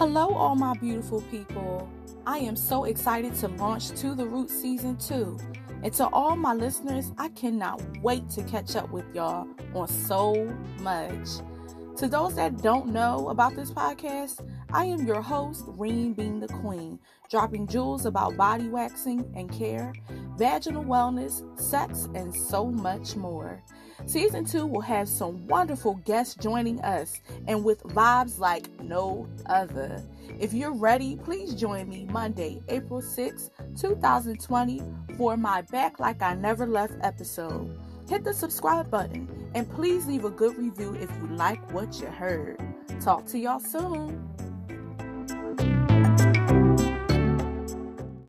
Hello, all my beautiful people. I am so excited to launch To the Root Season 2. And to all my listeners, I cannot wait to catch up with y'all on so much. To those that don't know about this podcast, I am your host, Reem Being the Queen, dropping jewels about body waxing and care, vaginal wellness, sex, and so much more. Season 2 will have some wonderful guests joining us and with vibes like no other. If you're ready, please join me Monday, April 6, 2020 for my Back Like I Never Left episode. Hit the subscribe button and please leave a good review if you like what you heard. Talk to y'all soon.